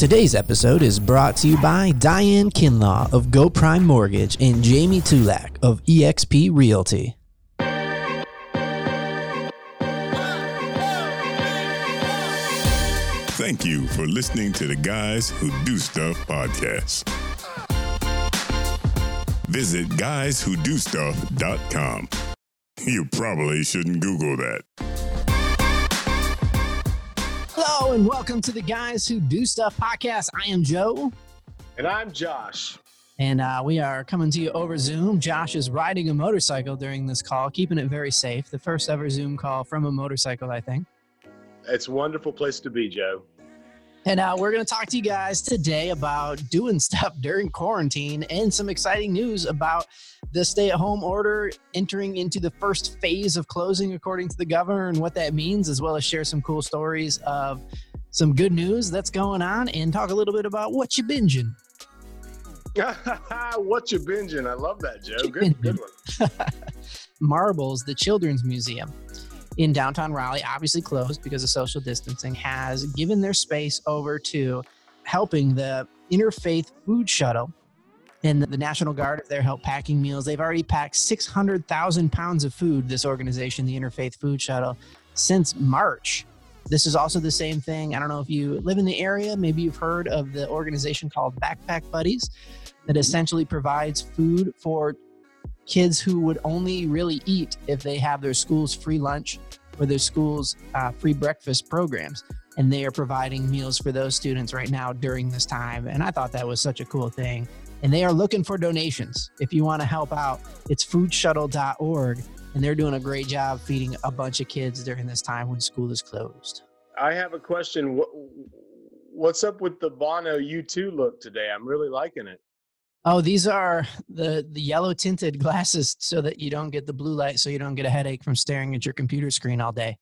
Today's episode is brought to you by Diane Kinlaw of Go Prime Mortgage and Jamie Tulak of eXp Realty. Thank you for listening to the Guys Who Do Stuff podcast. Visit guyswhodostuff.com. You probably shouldn't Google that. Hello and welcome to the Guys Who Do Stuff podcast. I am Joe. And I'm Josh. And uh, we are coming to you over Zoom. Josh is riding a motorcycle during this call, keeping it very safe. The first ever Zoom call from a motorcycle, I think. It's a wonderful place to be, Joe. And uh, we're going to talk to you guys today about doing stuff during quarantine and some exciting news about the stay at home order entering into the first phase of closing, according to the governor, and what that means, as well as share some cool stories of some good news that's going on and talk a little bit about what you binging. what you binging? I love that, Joe. Good, good one. Marbles, the Children's Museum in downtown Raleigh, obviously closed because of social distancing, has given their space over to helping the Interfaith Food Shuttle and the National Guard they're help packing meals. They've already packed 600,000 pounds of food, this organization, the Interfaith Food Shuttle, since March. This is also the same thing. I don't know if you live in the area, maybe you've heard of the organization called Backpack Buddies that essentially provides food for kids who would only really eat if they have their school's free lunch or their school's uh, free breakfast programs. And they are providing meals for those students right now during this time. And I thought that was such a cool thing. And they are looking for donations. If you want to help out, it's foodshuttle.org. And they're doing a great job feeding a bunch of kids during this time when school is closed. I have a question. What's up with the Bono U2 look today? I'm really liking it. Oh, these are the the yellow tinted glasses so that you don't get the blue light, so you don't get a headache from staring at your computer screen all day.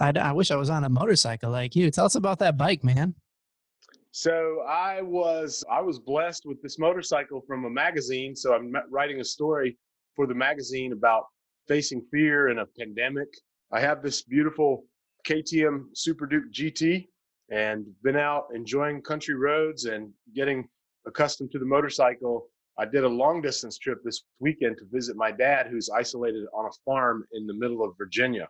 I, I wish I was on a motorcycle like you. Tell us about that bike, man. So I was I was blessed with this motorcycle from a magazine. So I'm writing a story for the magazine about facing fear in a pandemic. I have this beautiful KTM Super Duke GT and been out enjoying country roads and getting accustomed to the motorcycle, I did a long distance trip this weekend to visit my dad, who's isolated on a farm in the middle of Virginia.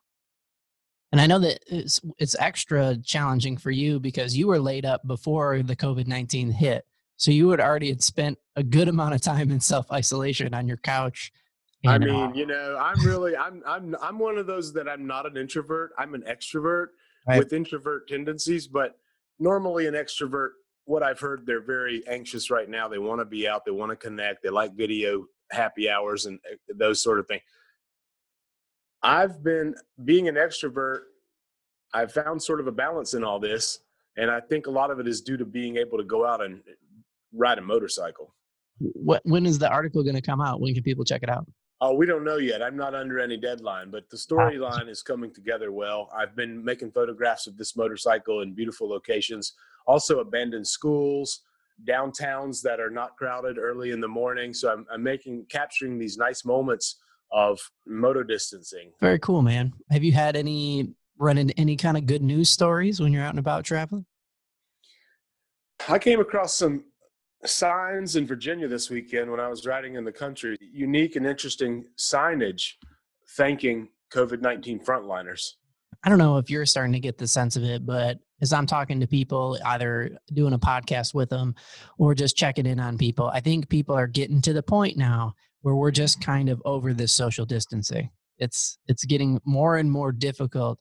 And I know that it's it's extra challenging for you because you were laid up before the COVID nineteen hit, so you had already had spent a good amount of time in self isolation on your couch. And, I mean, uh, you know, I'm really I'm I'm I'm one of those that I'm not an introvert. I'm an extrovert right. with introvert tendencies, but normally an extrovert what I've heard, they're very anxious right now. They want to be out. They want to connect. They like video happy hours and eh, those sort of things. I've been being an extrovert. I've found sort of a balance in all this, and I think a lot of it is due to being able to go out and eh, ride a motorcycle. What when is the article going to come out? When can people check it out? Oh, we don't know yet. I'm not under any deadline, but the ah. storyline is coming together well. I've been making photographs of this motorcycle in beautiful locations also abandoned schools, downtowns that are not crowded early in the morning. So I'm, I'm making capturing these nice moments of moto distancing. Very cool, man. Have you had any run into any kind of good news stories when you're out and about traveling? I came across some signs in Virginia this weekend when I was riding in the country. Unique and interesting signage thanking COVID 19 frontliners. I don't know if you're starting to get the sense of it, but as I'm talking to people, either doing a podcast with them or just checking in on people, I think people are getting to the point now where we're just kind of over this social distancing. It's it's getting more and more difficult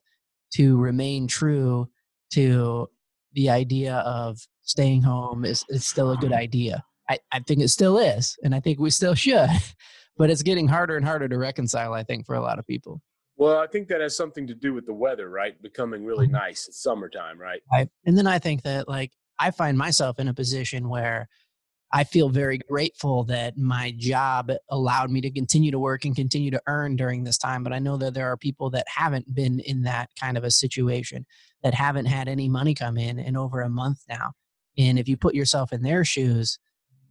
to remain true to the idea of staying home is, is still a good mm-hmm. idea. I, I think it still is, and I think we still should, but it's getting harder and harder to reconcile, I think, for a lot of people. Well, I think that has something to do with the weather, right? Becoming really mm-hmm. nice. It's summertime, right? Right. And then I think that, like, I find myself in a position where I feel very grateful that my job allowed me to continue to work and continue to earn during this time. But I know that there are people that haven't been in that kind of a situation, that haven't had any money come in in over a month now. And if you put yourself in their shoes,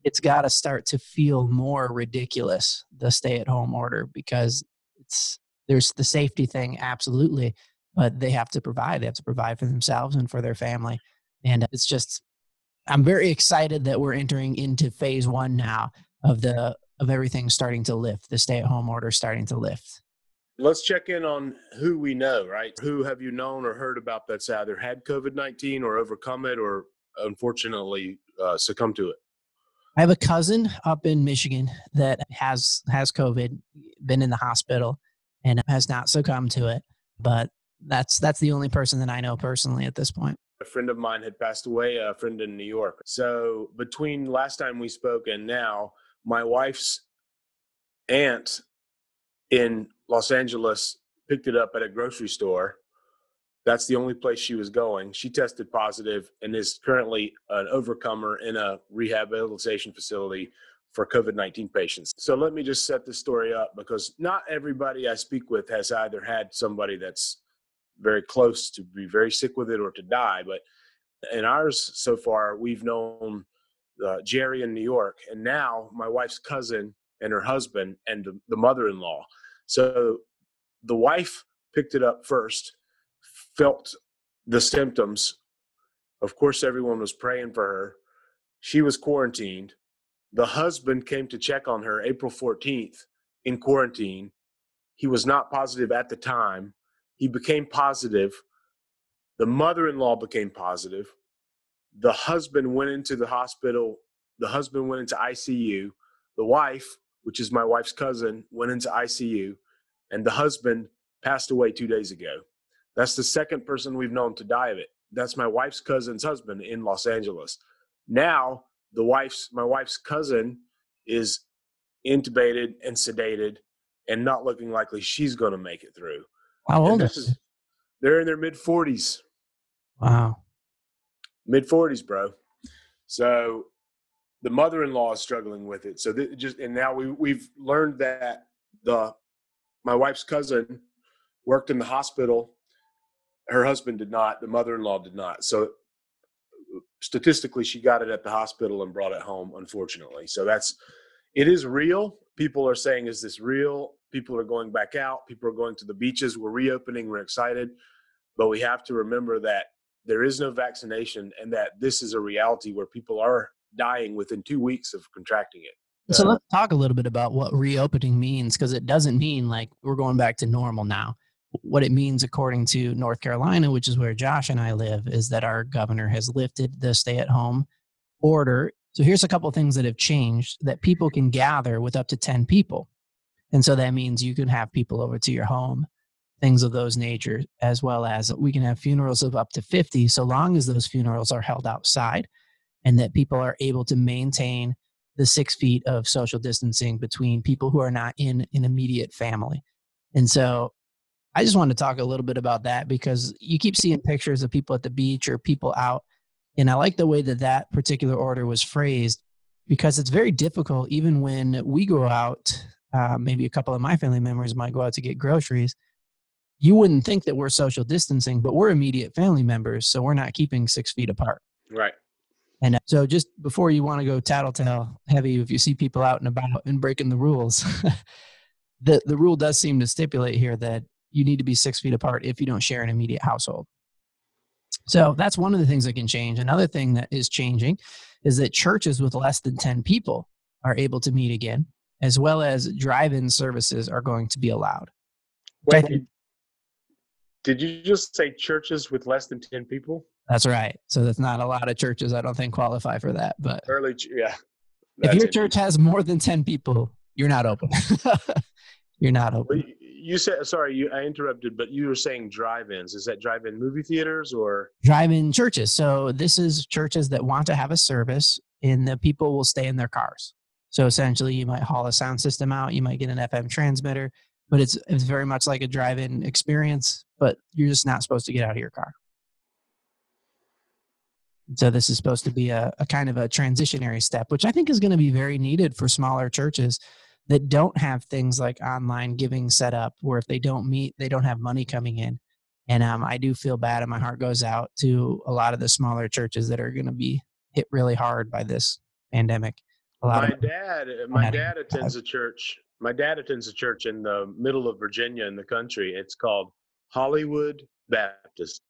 it's got to start to feel more ridiculous, the stay at home order, because it's there's the safety thing, absolutely, but they have to provide. They have to provide for themselves and for their family. And it's just, I'm very excited that we're entering into phase one now of the of everything starting to lift, the stay at home order starting to lift. Let's check in on who we know, right? Who have you known or heard about that's either had COVID 19 or overcome it or unfortunately uh, succumbed to it? I have a cousin up in Michigan that has has COVID, been in the hospital, and has not succumbed to it. But that's that's the only person that I know personally at this point. A friend of mine had passed away, a friend in New York. So between last time we spoke and now, my wife's aunt in Los Angeles picked it up at a grocery store. That's the only place she was going. She tested positive and is currently an overcomer in a rehabilitation facility for COVID 19 patients. So let me just set this story up because not everybody I speak with has either had somebody that's very close to be very sick with it or to die. But in ours so far, we've known uh, Jerry in New York, and now my wife's cousin and her husband and the, the mother in law. So the wife picked it up first, felt the symptoms. Of course, everyone was praying for her. She was quarantined. The husband came to check on her April 14th in quarantine. He was not positive at the time. He became positive. The mother in law became positive. The husband went into the hospital. The husband went into ICU. The wife which is my wife's cousin, went into ICU, and the husband passed away two days ago. That's the second person we've known to die of it. That's my wife's cousin's husband in Los Angeles. Now, the wife's my wife's cousin is intubated and sedated and not looking likely she's going to make it through. How old is, is They're in their mid 40s. Wow. Mid 40s, bro. So the mother-in-law is struggling with it. So just and now we we've learned that the my wife's cousin worked in the hospital. Her husband did not. The mother-in-law did not. So statistically, she got it at the hospital and brought it home. Unfortunately, so that's it is real. People are saying, "Is this real?" People are going back out. People are going to the beaches. We're reopening. We're excited, but we have to remember that there is no vaccination and that this is a reality where people are dying within two weeks of contracting it. So let's talk a little bit about what reopening means because it doesn't mean like we're going back to normal now. What it means, according to North Carolina, which is where Josh and I live, is that our governor has lifted the stay at home order. So here's a couple things that have changed that people can gather with up to 10 people. And so that means you can have people over to your home, things of those nature, as well as we can have funerals of up to 50, so long as those funerals are held outside and that people are able to maintain the six feet of social distancing between people who are not in an immediate family. And so I just wanted to talk a little bit about that because you keep seeing pictures of people at the beach or people out. And I like the way that that particular order was phrased because it's very difficult, even when we go out, uh, maybe a couple of my family members might go out to get groceries. You wouldn't think that we're social distancing, but we're immediate family members. So we're not keeping six feet apart. Right. And uh, so, just before you want to go tattletale heavy, if you see people out and about and breaking the rules, the the rule does seem to stipulate here that you need to be six feet apart if you don't share an immediate household. So that's one of the things that can change. Another thing that is changing is that churches with less than ten people are able to meet again, as well as drive-in services are going to be allowed. Wait, did you just say churches with less than ten people? That's right. So that's not a lot of churches. I don't think qualify for that. But early, yeah. If your church has more than ten people, you're not open. you're not open. You said sorry. You, I interrupted, but you were saying drive-ins. Is that drive-in movie theaters or drive-in churches? So this is churches that want to have a service, and the people will stay in their cars. So essentially, you might haul a sound system out. You might get an FM transmitter, but it's it's very much like a drive-in experience. But you're just not supposed to get out of your car. So this is supposed to be a, a kind of a transitionary step, which I think is going to be very needed for smaller churches that don't have things like online giving set up, where if they don't meet, they don't have money coming in. And um, I do feel bad, and my heart goes out to a lot of the smaller churches that are going to be hit really hard by this pandemic. A lot my of, dad, my dad attends a church. My dad attends a church in the middle of Virginia in the country. It's called Hollywood Baptist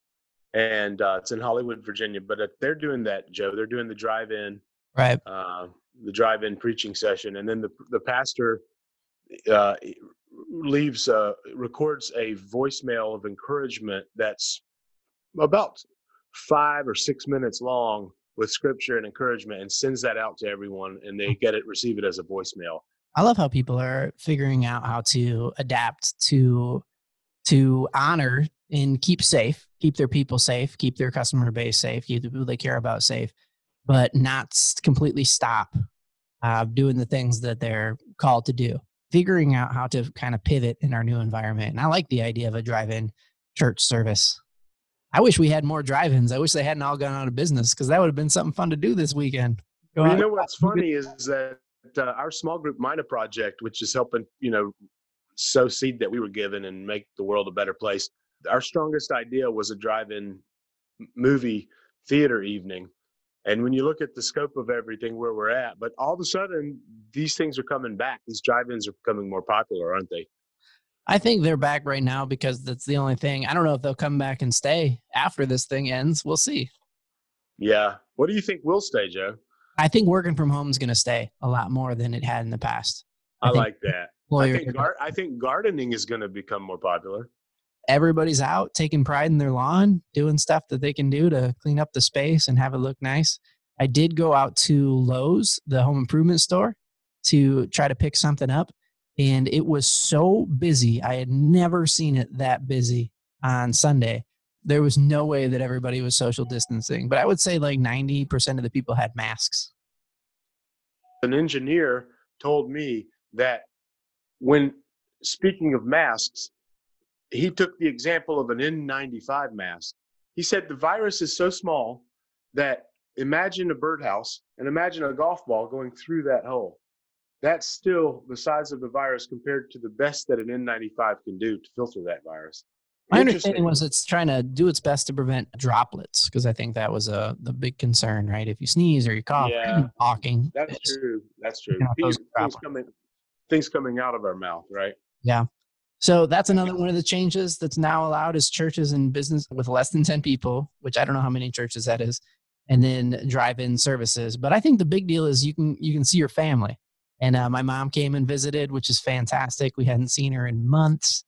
and uh, it's in Hollywood, Virginia. But uh, they're doing that, Joe. They're doing the drive-in, right? Uh, the drive-in preaching session, and then the the pastor uh, leaves uh, records a voicemail of encouragement that's about five or six minutes long with scripture and encouragement, and sends that out to everyone, and they get it, receive it as a voicemail. I love how people are figuring out how to adapt to to honor and keep safe, keep their people safe, keep their customer base safe, keep the people they care about safe, but not completely stop uh, doing the things that they're called to do. Figuring out how to kind of pivot in our new environment. And I like the idea of a drive-in church service. I wish we had more drive-ins. I wish they hadn't all gone out of business because that would have been something fun to do this weekend. Well, you know what's funny is that uh, our small group Mina project, which is helping you know sow seed that we were given and make the world a better place. Our strongest idea was a drive-in movie theater evening. And when you look at the scope of everything where we're at, but all of a sudden these things are coming back. These drive-ins are becoming more popular, aren't they? I think they're back right now because that's the only thing. I don't know if they'll come back and stay after this thing ends. We'll see. Yeah. What do you think will stay, Joe? I think working from home is going to stay a lot more than it had in the past. I, I like that. I think, gar- I think gardening is going to become more popular. Everybody's out taking pride in their lawn, doing stuff that they can do to clean up the space and have it look nice. I did go out to Lowe's, the home improvement store, to try to pick something up. And it was so busy. I had never seen it that busy on Sunday. There was no way that everybody was social distancing, but I would say like 90% of the people had masks. An engineer told me that when speaking of masks, he took the example of an N95 mask. He said the virus is so small that imagine a birdhouse and imagine a golf ball going through that hole. That's still the size of the virus compared to the best that an N95 can do to filter that virus. My understanding was it's trying to do its best to prevent droplets because I think that was a the big concern, right? If you sneeze or you cough, yeah, talking. That's true. That's true. Things, things, coming, things coming out of our mouth, right? Yeah. So that's another one of the changes that's now allowed is churches and business with less than 10 people, which I don't know how many churches that is, and then drive-in services. But I think the big deal is you can you can see your family. And uh, my mom came and visited, which is fantastic. We hadn't seen her in months,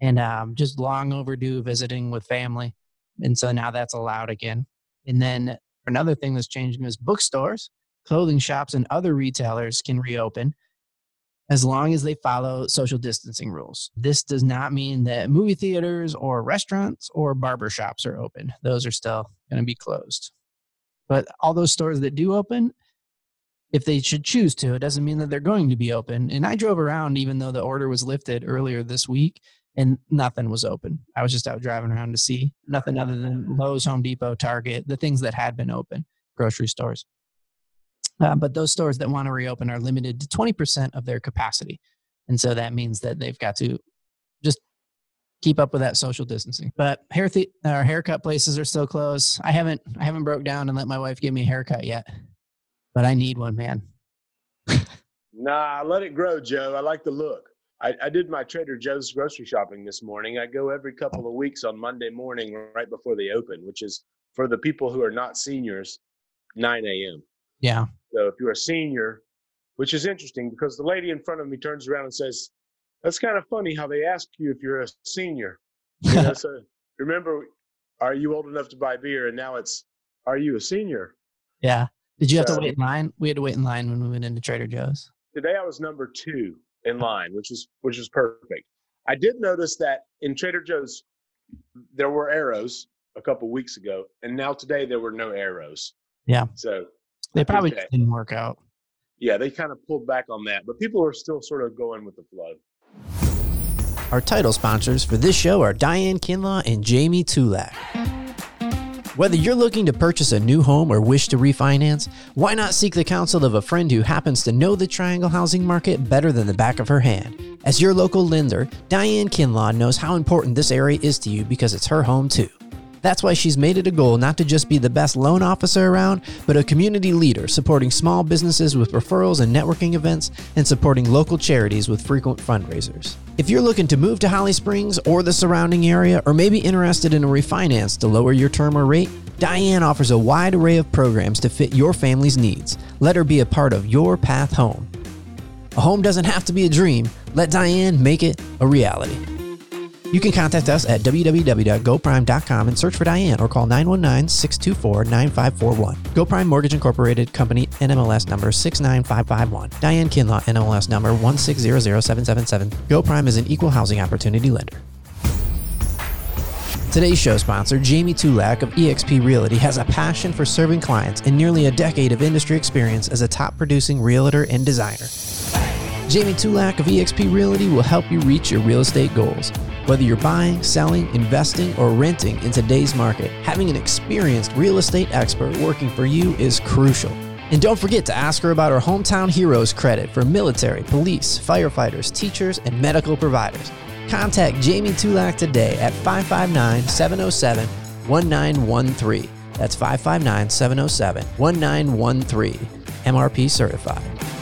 and um, just long overdue visiting with family. And so now that's allowed again. And then another thing that's changing is bookstores, clothing shops, and other retailers can reopen as long as they follow social distancing rules. This does not mean that movie theaters or restaurants or barber shops are open. Those are still going to be closed. But all those stores that do open, if they should choose to, it doesn't mean that they're going to be open. And I drove around even though the order was lifted earlier this week and nothing was open. I was just out driving around to see nothing other than Lowe's, Home Depot, Target, the things that had been open, grocery stores. Uh, but those stores that want to reopen are limited to 20% of their capacity. And so that means that they've got to just keep up with that social distancing. But hair th- our haircut places are still closed. I haven't I haven't broke down and let my wife give me a haircut yet. But I need one, man. nah, let it grow, Joe. I like the look. I, I did my Trader Joe's grocery shopping this morning. I go every couple of weeks on Monday morning right before they open, which is for the people who are not seniors, 9 a.m. Yeah. So if you're a senior, which is interesting because the lady in front of me turns around and says, "That's kind of funny how they ask you if you're a senior." You know, so remember, are you old enough to buy beer? And now it's, are you a senior? Yeah. Did you so, have to wait in line? We had to wait in line when we went into Trader Joe's. Today I was number two in line, which is which is perfect. I did notice that in Trader Joe's there were arrows a couple weeks ago, and now today there were no arrows. Yeah. So they probably okay. didn't work out. Yeah, they kind of pulled back on that, but people are still sort of going with the flow. Our title sponsors for this show are Diane Kinlaw and Jamie Tulak. Whether you're looking to purchase a new home or wish to refinance, why not seek the counsel of a friend who happens to know the Triangle housing market better than the back of her hand? As your local lender, Diane Kinlaw knows how important this area is to you because it's her home too. That's why she's made it a goal not to just be the best loan officer around, but a community leader supporting small businesses with referrals and networking events and supporting local charities with frequent fundraisers. If you're looking to move to Holly Springs or the surrounding area, or maybe interested in a refinance to lower your term or rate, Diane offers a wide array of programs to fit your family's needs. Let her be a part of your path home. A home doesn't have to be a dream. Let Diane make it a reality. You can contact us at www.goprime.com and search for Diane or call 919 624 9541. GoPrime Mortgage Incorporated Company NMLS number 69551. Diane Kinlaw NMLS number 1600777. GoPrime is an equal housing opportunity lender. Today's show sponsor, Jamie Tulak of eXp Realty, has a passion for serving clients and nearly a decade of industry experience as a top producing realtor and designer. Jamie Tulak of eXp Realty will help you reach your real estate goals. Whether you're buying, selling, investing, or renting in today's market, having an experienced real estate expert working for you is crucial. And don't forget to ask her about her Hometown Heroes credit for military, police, firefighters, teachers, and medical providers. Contact Jamie Tulak today at 559 707 1913. That's 559 707 1913. MRP certified.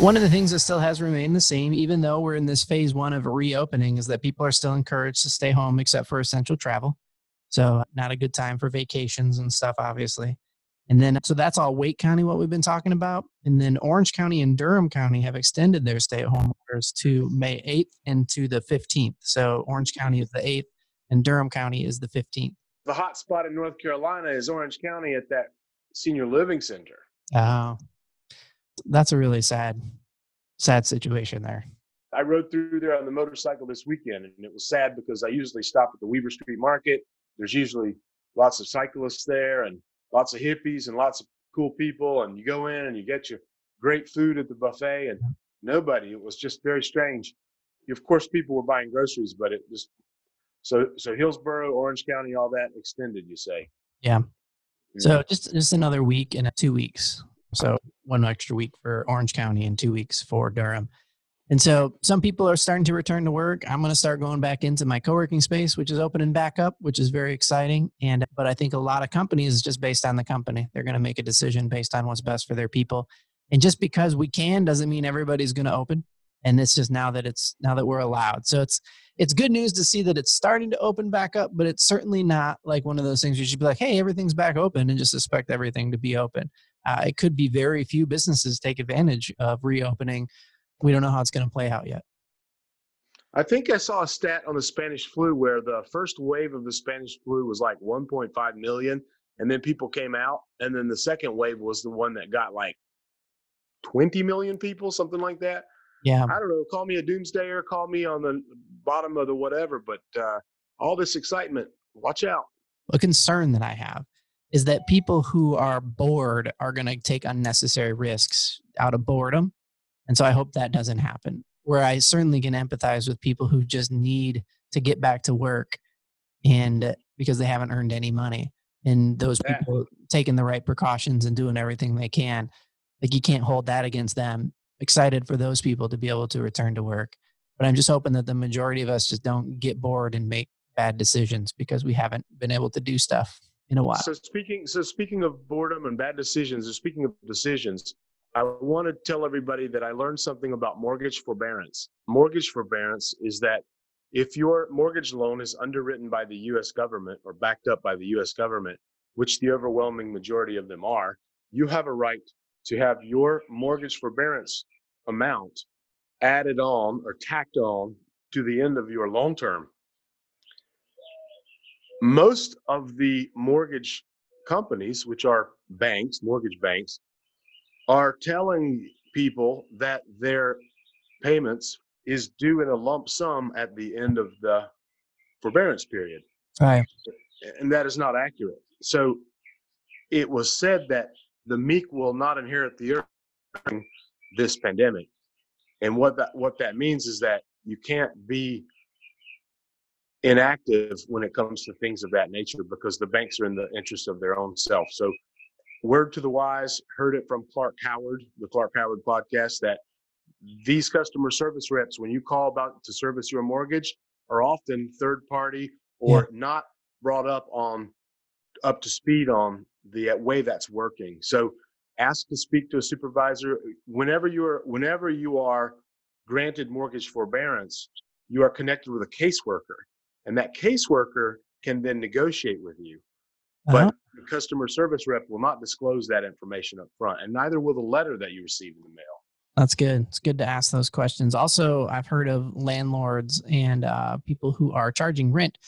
One of the things that still has remained the same, even though we're in this phase one of reopening, is that people are still encouraged to stay home except for essential travel. So, not a good time for vacations and stuff, obviously. And then, so that's all Wake County, what we've been talking about. And then Orange County and Durham County have extended their stay at home orders to May 8th and to the 15th. So, Orange County is the 8th and Durham County is the 15th. The hot spot in North Carolina is Orange County at that senior living center. Oh, that's a really sad, sad situation there. I rode through there on the motorcycle this weekend, and it was sad because I usually stop at the Weaver Street Market. There's usually lots of cyclists there and lots of hippies and lots of cool people. And you go in and you get your great food at the buffet, and nobody. It was just very strange. Of course, people were buying groceries, but it just so so Hillsborough, Orange County, all that extended. You say? Yeah. Hmm. So just just another week and two weeks. So one extra week for Orange County and two weeks for Durham. And so some people are starting to return to work. I'm going to start going back into my co-working space, which is opening back up, which is very exciting. And but I think a lot of companies just based on the company, they're going to make a decision based on what's best for their people. And just because we can doesn't mean everybody's going to open. And it's just now that it's now that we're allowed. So it's it's good news to see that it's starting to open back up, but it's certainly not like one of those things you should be like, hey, everything's back open and just expect everything to be open uh, it could be very few businesses take advantage of reopening. We don't know how it's going to play out yet. I think I saw a stat on the Spanish flu where the first wave of the Spanish flu was like 1.5 million, and then people came out, and then the second wave was the one that got like 20 million people, something like that. Yeah. I don't know. Call me a doomsdayer, call me on the bottom of the whatever, but uh, all this excitement, watch out. A concern that I have is that people who are bored are going to take unnecessary risks out of boredom. And so I hope that doesn't happen. Where I certainly can empathize with people who just need to get back to work and uh, because they haven't earned any money. And those people taking the right precautions and doing everything they can. Like you can't hold that against them. Excited for those people to be able to return to work. But I'm just hoping that the majority of us just don't get bored and make bad decisions because we haven't been able to do stuff in a while. So speaking so speaking of boredom and bad decisions, or speaking of decisions, I want to tell everybody that I learned something about mortgage forbearance. Mortgage forbearance is that if your mortgage loan is underwritten by the US government or backed up by the US government, which the overwhelming majority of them are, you have a right to have your mortgage forbearance amount added on or tacked on to the end of your loan term most of the mortgage companies, which are banks, mortgage banks, are telling people that their payments is due in a lump sum at the end of the forbearance period. Right. And that is not accurate. So it was said that the meek will not inherit the earth during this pandemic. And what that what that means is that you can't be inactive when it comes to things of that nature because the banks are in the interest of their own self. So, word to the wise, heard it from Clark Howard, the Clark Howard podcast, that these customer service reps, when you call about to service your mortgage, are often third party or yeah. not brought up on up to speed on the uh, way that's working. So ask to speak to a supervisor whenever you are whenever you are granted mortgage forbearance, you are connected with a caseworker, and that caseworker can then negotiate with you. Uh-huh. But the customer service rep will not disclose that information up front, and neither will the letter that you receive in the mail. That's good. It's good to ask those questions. Also, I've heard of landlords and uh, people who are charging rent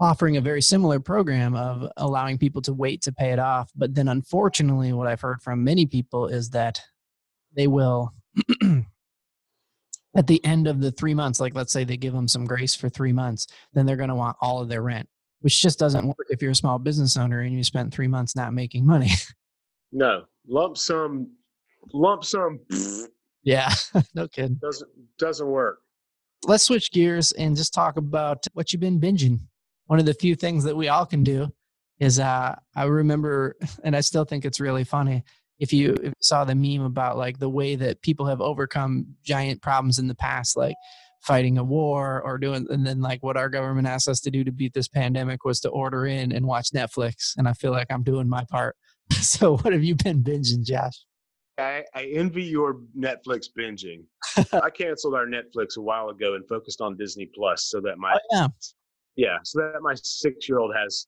offering a very similar program of allowing people to wait to pay it off. But then, unfortunately, what I've heard from many people is that they will, at the end of the three months, like let's say they give them some grace for three months, then they're going to want all of their rent, which just doesn't work if you're a small business owner and you spent three months not making money. no, lump sum, lump sum. Yeah, no kidding. Doesn't doesn't work. Let's switch gears and just talk about what you've been binging one of the few things that we all can do is uh, I remember, and I still think it's really funny. If you, saw the meme about like the way that people have overcome giant problems in the past, like fighting a war or doing, and then like what our government asked us to do to beat this pandemic was to order in and watch Netflix. And I feel like I'm doing my part. so, what have you been binging, Josh? I, I envy your Netflix binging. I canceled our Netflix a while ago and focused on Disney Plus so that my oh, yeah yeah, so that my six year old has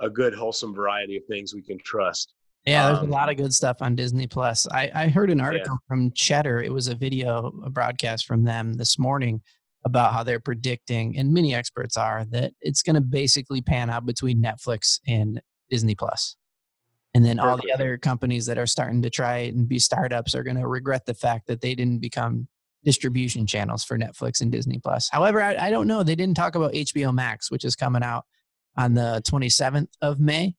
a good wholesome variety of things we can trust. Yeah, there's um, a lot of good stuff on Disney Plus. I, I heard an article yeah. from Cheddar. It was a video, a broadcast from them this morning about how they're predicting, and many experts are, that it's going to basically pan out between Netflix and Disney Plus. And then all the other companies that are starting to try and be startups are going to regret the fact that they didn't become distribution channels for Netflix and Disney Plus. However, I, I, don't know. They didn't talk about HBO Max, which is coming out on the 27th of May,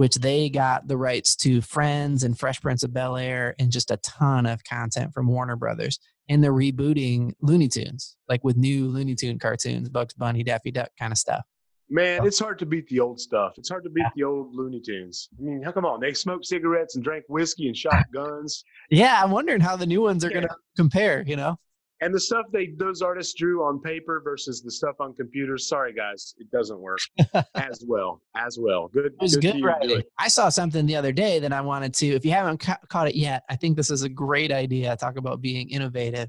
which they got the rights to Friends and Fresh Prince of Bel Air and just a ton of content from Warner Brothers. And they're rebooting Looney Tunes, like with new Looney Tune cartoons, Bugs Bunny, Daffy Duck kind of stuff. Man, it's hard to beat the old stuff. It's hard to beat yeah. the old Looney Tunes. I mean, how come on? They smoked cigarettes and drank whiskey and shot guns. yeah, I'm wondering how the new ones are yeah. going to compare. You know, and the stuff they those artists drew on paper versus the stuff on computers. Sorry, guys, it doesn't work as well. As well. Good. It was good, good writing. I saw something the other day that I wanted to. If you haven't ca- caught it yet, I think this is a great idea. Talk about being innovative.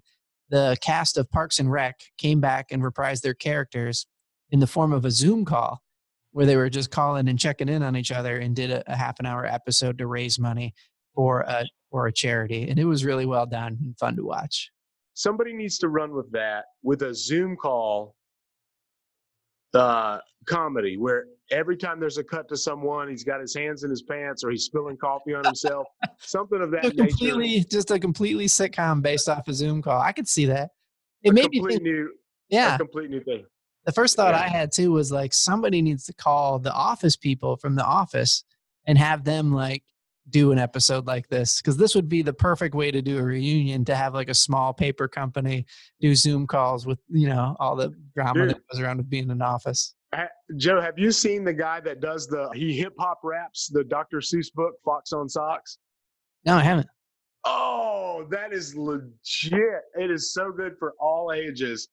The cast of Parks and Rec came back and reprised their characters in the form of a Zoom call where they were just calling and checking in on each other and did a, a half an hour episode to raise money for a for a charity and it was really well done and fun to watch somebody needs to run with that with a zoom call uh comedy where every time there's a cut to someone he's got his hands in his pants or he's spilling coffee on himself something of that a completely nature. just a completely sitcom based off a zoom call i could see that it a made me think, new yeah a complete new thing the first thought yeah. I had too was like somebody needs to call the office people from the office and have them like do an episode like this because this would be the perfect way to do a reunion to have like a small paper company do zoom calls with you know all the drama Dude, that goes around with being in an office joe have you seen the guy that does the he hip hop raps the dr seuss book fox in socks? No i haven't. Oh that is legit. It is so good for all ages.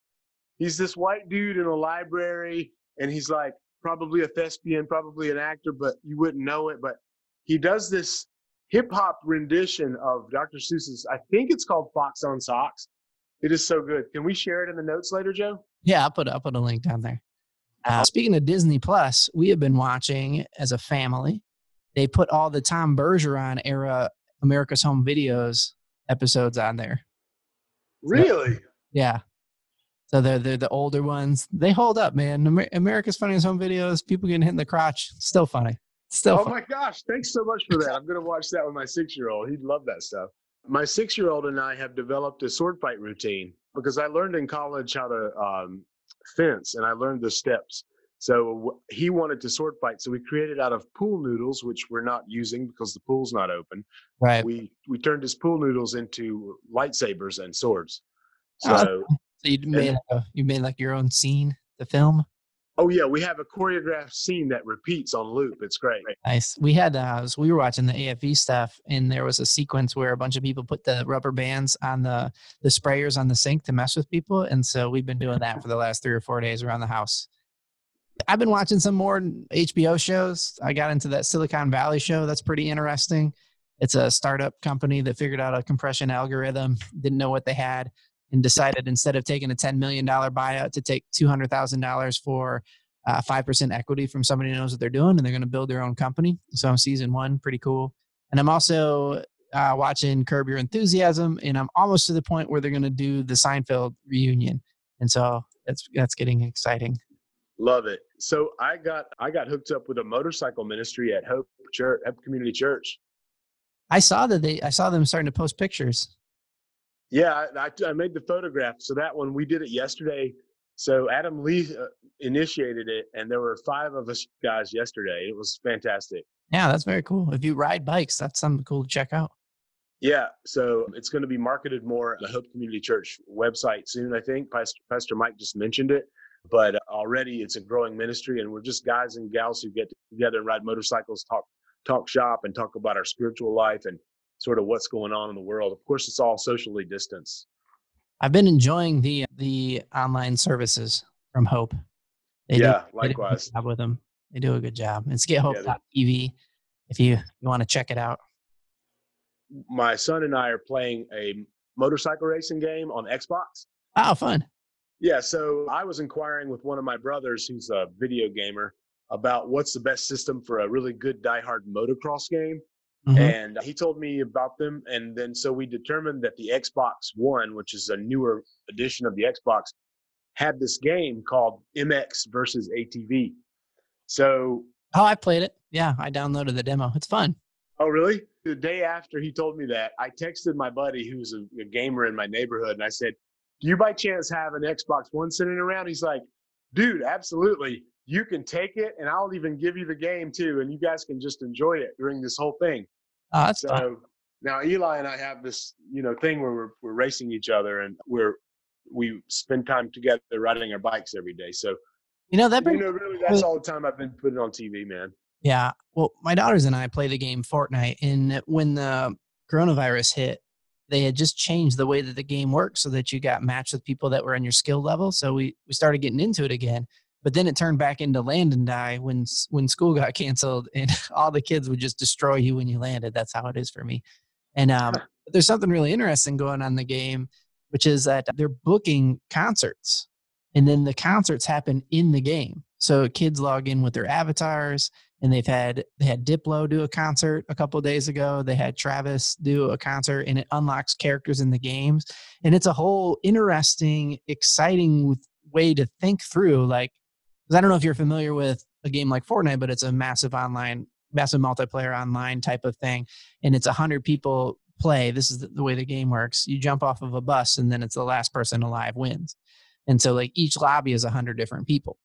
He's this white dude in a library and he's like probably a thespian, probably an actor, but you wouldn't know it. But he does this hip hop rendition of Dr. Seuss's, I think it's called Fox in Socks. It is so good. Can we share it in the notes later, Joe? Yeah, I'll put I'll put a link down there. Uh, speaking of Disney Plus, we have been watching as a family. They put all the Tom Bergeron era America's Home Videos episodes on there. Really? So, yeah. So they're they're the older ones. They hold up, man. Amer- America's Funniest Home Videos. People getting hit in the crotch. Still funny. Still. Oh my gosh! Thanks so much for that. I'm gonna watch that with my six year old. He'd love that stuff. My six year old and I have developed a sword fight routine because I learned in college how to um, fence and I learned the steps. So he wanted to sword fight. So we created out of pool noodles, which we're not using because the pool's not open. Right. We we turned his pool noodles into lightsabers and swords. So so you made a, you made like your own scene, the film. Oh yeah, we have a choreographed scene that repeats on loop. It's great. Nice. We had uh, so we were watching the AFV stuff, and there was a sequence where a bunch of people put the rubber bands on the the sprayers on the sink to mess with people, and so we've been doing that for the last three or four days around the house. I've been watching some more HBO shows. I got into that Silicon Valley show. That's pretty interesting. It's a startup company that figured out a compression algorithm, didn't know what they had, and decided instead of taking a $10 million buyout to take $200,000 for uh, 5% equity from somebody who knows what they're doing and they're going to build their own company. So I'm season one, pretty cool. And I'm also uh, watching Curb Your Enthusiasm, and I'm almost to the point where they're going to do the Seinfeld reunion. And so that's that's getting exciting. Love it. So I got I got hooked up with a motorcycle ministry at Hope Church, Hope Community Church. I saw that they I saw them starting to post pictures. Yeah, I, I made the photograph. So that one we did it yesterday. So Adam Lee uh, initiated it, and there were five of us guys yesterday. It was fantastic. Yeah, that's very cool. If you ride bikes, that's something cool to check out. Yeah, so it's going to be marketed more on the Hope Community Church website soon. I think Pastor, Pastor Mike just mentioned it, but already it's a growing ministry, and we're just guys and gals who get together and ride motorcycles, talk talk shop, and talk about our spiritual life and sort of what's going on in the world. Of course, it's all socially distanced. I've been enjoying the the online services from Hope. They yeah, do, likewise. They job with them. They do a good job. It's gethope.tv yeah, if you, you want to check it out. My son and I are playing a motorcycle racing game on Xbox. Oh, fun. Yeah, so I was inquiring with one of my brothers who's a video gamer about what's the best system for a really good diehard motocross game. Mm-hmm. And he told me about them. And then so we determined that the Xbox One, which is a newer edition of the Xbox, had this game called MX versus ATV. So. Oh, I played it. Yeah, I downloaded the demo. It's fun. Oh, really? The day after he told me that, I texted my buddy who's a, a gamer in my neighborhood and I said, Do you by chance have an Xbox One sitting around? He's like, Dude, absolutely you can take it and I'll even give you the game too, and you guys can just enjoy it during this whole thing. Oh, that's so fun. now Eli and I have this, you know, thing where we're we're racing each other and we're we spend time together riding our bikes every day. So you know that you know really that's all the time I've been putting on TV, man. Yeah. Well, my daughters and I play the game Fortnite, and when the coronavirus hit, they had just changed the way that the game works so that you got matched with people that were on your skill level. So we we started getting into it again. But then it turned back into land and die when when school got canceled, and all the kids would just destroy you when you landed. That's how it is for me. And um, there's something really interesting going on in the game, which is that they're booking concerts, and then the concerts happen in the game. So kids log in with their avatars, and they've had they had Diplo do a concert a couple days ago. They had Travis do a concert, and it unlocks characters in the games, and it's a whole interesting, exciting way to think through like because I don't know if you're familiar with a game like Fortnite, but it's a massive online, massive multiplayer online type of thing, and it's a hundred people play. This is the way the game works. You jump off of a bus, and then it's the last person alive wins. And so, like each lobby is a hundred different people.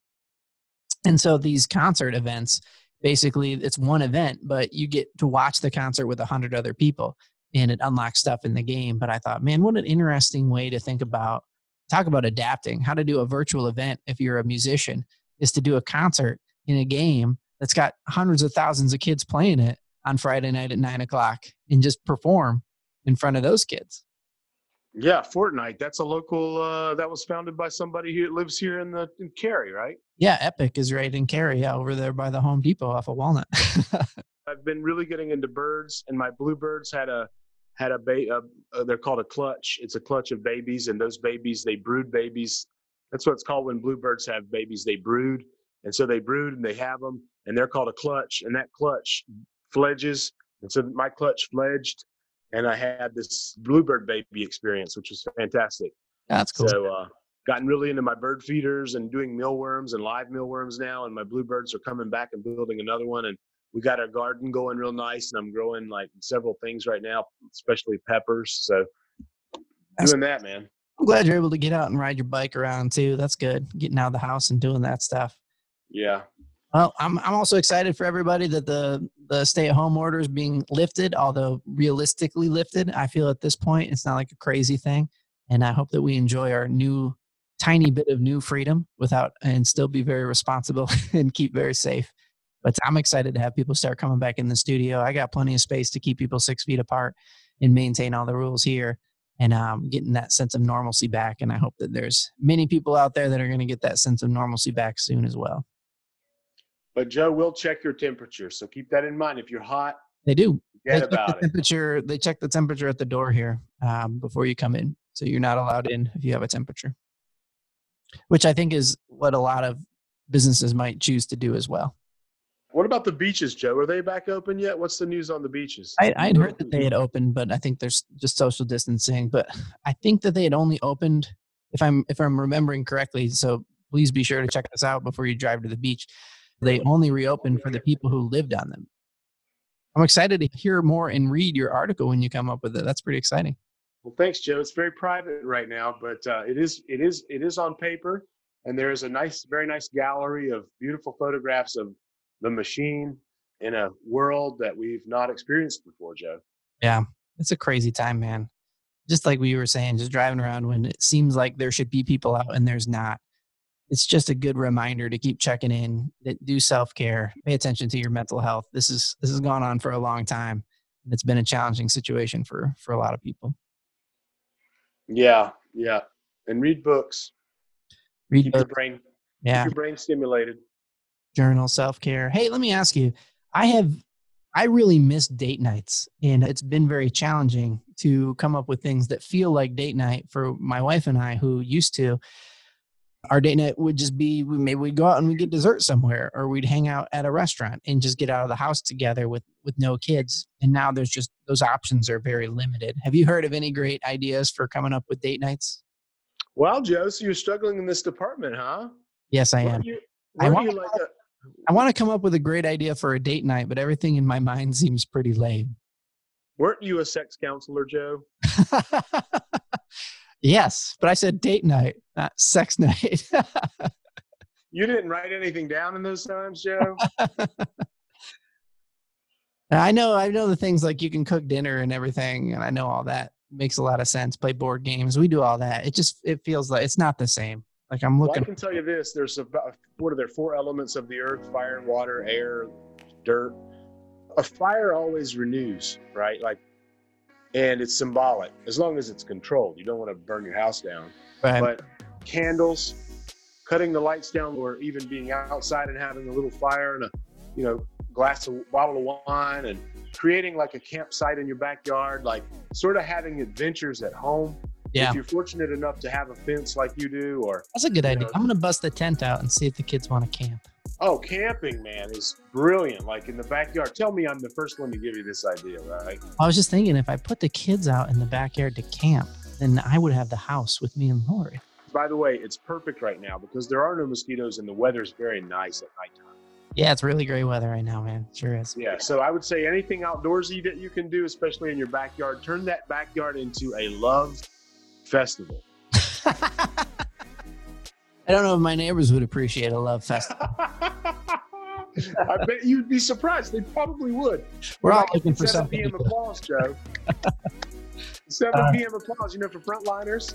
And so these concert events, basically, it's one event, but you get to watch the concert with a hundred other people, and it unlocks stuff in the game. But I thought, man, what an interesting way to think about talk about adapting how to do a virtual event if you're a musician is to do a concert in a game that's got hundreds of thousands of kids playing it on Friday night at nine o'clock and just perform in front of those kids. Yeah, Fortnite. That's a local. Uh, that was founded by somebody who lives here in the in Cary, right? Yeah, Epic is right in Cary. Yeah, over there by the Home Depot off of Walnut. I've been really getting into birds, and my bluebirds had a had a ba- uh, they're called a clutch. It's a clutch of babies, and those babies they brood babies that's what it's called when bluebirds have babies. They brood, and so they brood and they have them, and they're called a clutch. And that clutch fledges, and so my clutch fledged, and I had this bluebird baby experience, which was fantastic. That's cool. So, uh, gotten really into my bird feeders and doing mealworms and live mealworms now, and my bluebirds are coming back and building another one, and we got our garden going real nice, and I'm growing like several things right now, especially peppers. So, That's doing that, man. I'm glad you're able to get out and ride your bike around too. That's good. Getting out of the house and doing that stuff. Yeah. Well, I'm I'm also excited for everybody that the the stay at home order is being lifted, although realistically lifted. I feel at this point it's not like a crazy thing, and I hope that we enjoy our new tiny bit of new freedom without and still be very responsible and keep very safe. But I'm excited to have people start coming back in the studio. I got plenty of space to keep people six feet apart and maintain all the rules here and um, getting that sense of normalcy back. And I hope that there's many people out there that are going to get that sense of normalcy back soon as well. But Joe will check your temperature, so keep that in mind. If you're hot, they do. They check the temperature. They check the temperature at the door here um, before you come in, so you're not allowed in if you have a temperature. Which I think is what a lot of businesses might choose to do as well. What about the beaches, Joe? Are they back open yet? What's the news on the beaches? I, I'd heard that they had opened, but I think there's just social distancing. But I think that they had only opened, if I'm if I'm remembering correctly. So please be sure to check this out before you drive to the beach. They only reopened for the people who lived on them. I'm excited to hear more and read your article when you come up with it. That's pretty exciting. Well, thanks, Joe. It's very private right now, but uh, it is it is it is on paper, and there is a nice, very nice gallery of beautiful photographs of the machine in a world that we've not experienced before, Joe. Yeah, it's a crazy time, man. Just like we were saying, just driving around when it seems like there should be people out and there's not. It's just a good reminder to keep checking in, that do self care, pay attention to your mental health. This is this has gone on for a long time, and it's been a challenging situation for for a lot of people. Yeah, yeah, and read books. Read keep books. your brain, yeah, keep your brain stimulated journal, self care. Hey, let me ask you. I have I really miss date nights, and it's been very challenging to come up with things that feel like date night for my wife and I, who used to. Our date night would just be we maybe we'd go out and we'd get dessert somewhere, or we'd hang out at a restaurant and just get out of the house together with with no kids. And now there's just those options are very limited. Have you heard of any great ideas for coming up with date nights? Well, Joe, so you're struggling in this department, huh? Yes, I am. You, I want, like I want to come up with a great idea for a date night, but everything in my mind seems pretty lame. Weren't you a sex counselor, Joe? yes, but I said date night, not sex night. you didn't write anything down in those times, Joe? I know, I know the things like you can cook dinner and everything, and I know all that makes a lot of sense. Play board games, we do all that. It just it feels like it's not the same. Like I'm looking. Well, I can tell you this: there's about what are there four elements of the earth: fire, water, air, dirt. A fire always renews, right? Like, and it's symbolic as long as it's controlled. You don't want to burn your house down. Right. But candles, cutting the lights down, or even being outside and having a little fire and a, you know, glass of bottle of wine and creating like a campsite in your backyard, like sort of having adventures at home yeah. If you're fortunate enough to have a fence like you do, or that's a good idea. Know, I'm gonna bust the tent out and see if the kids want to camp. Oh, camping, man, is brilliant. Like in the backyard. Tell me I'm the first one to give you this idea, right? I was just thinking if I put the kids out in the backyard to camp, then I would have the house with me and Lori. By the way, it's perfect right now because there are no mosquitoes and the weather's very nice at nighttime. Yeah, it's really great weather right now, man. Sure is. Yeah, so I would say anything outdoorsy that you can do, especially in your backyard, turn that backyard into a love festival. I don't know if my neighbors would appreciate a love festival. I bet you'd be surprised. They probably would. We're all looking for 7 p.m. applause, Joe. 7 uh, p.m. applause, you know, for frontliners.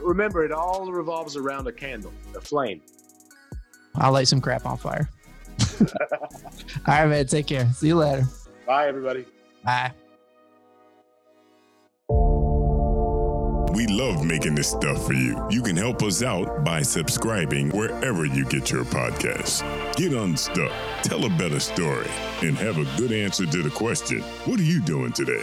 Remember, it all revolves around a candle, a flame. I'll light some crap on fire. all right, man. Take care. See you later. Bye, everybody. Bye. We love making this stuff for you. You can help us out by subscribing wherever you get your podcasts. Get unstuck, tell a better story, and have a good answer to the question what are you doing today?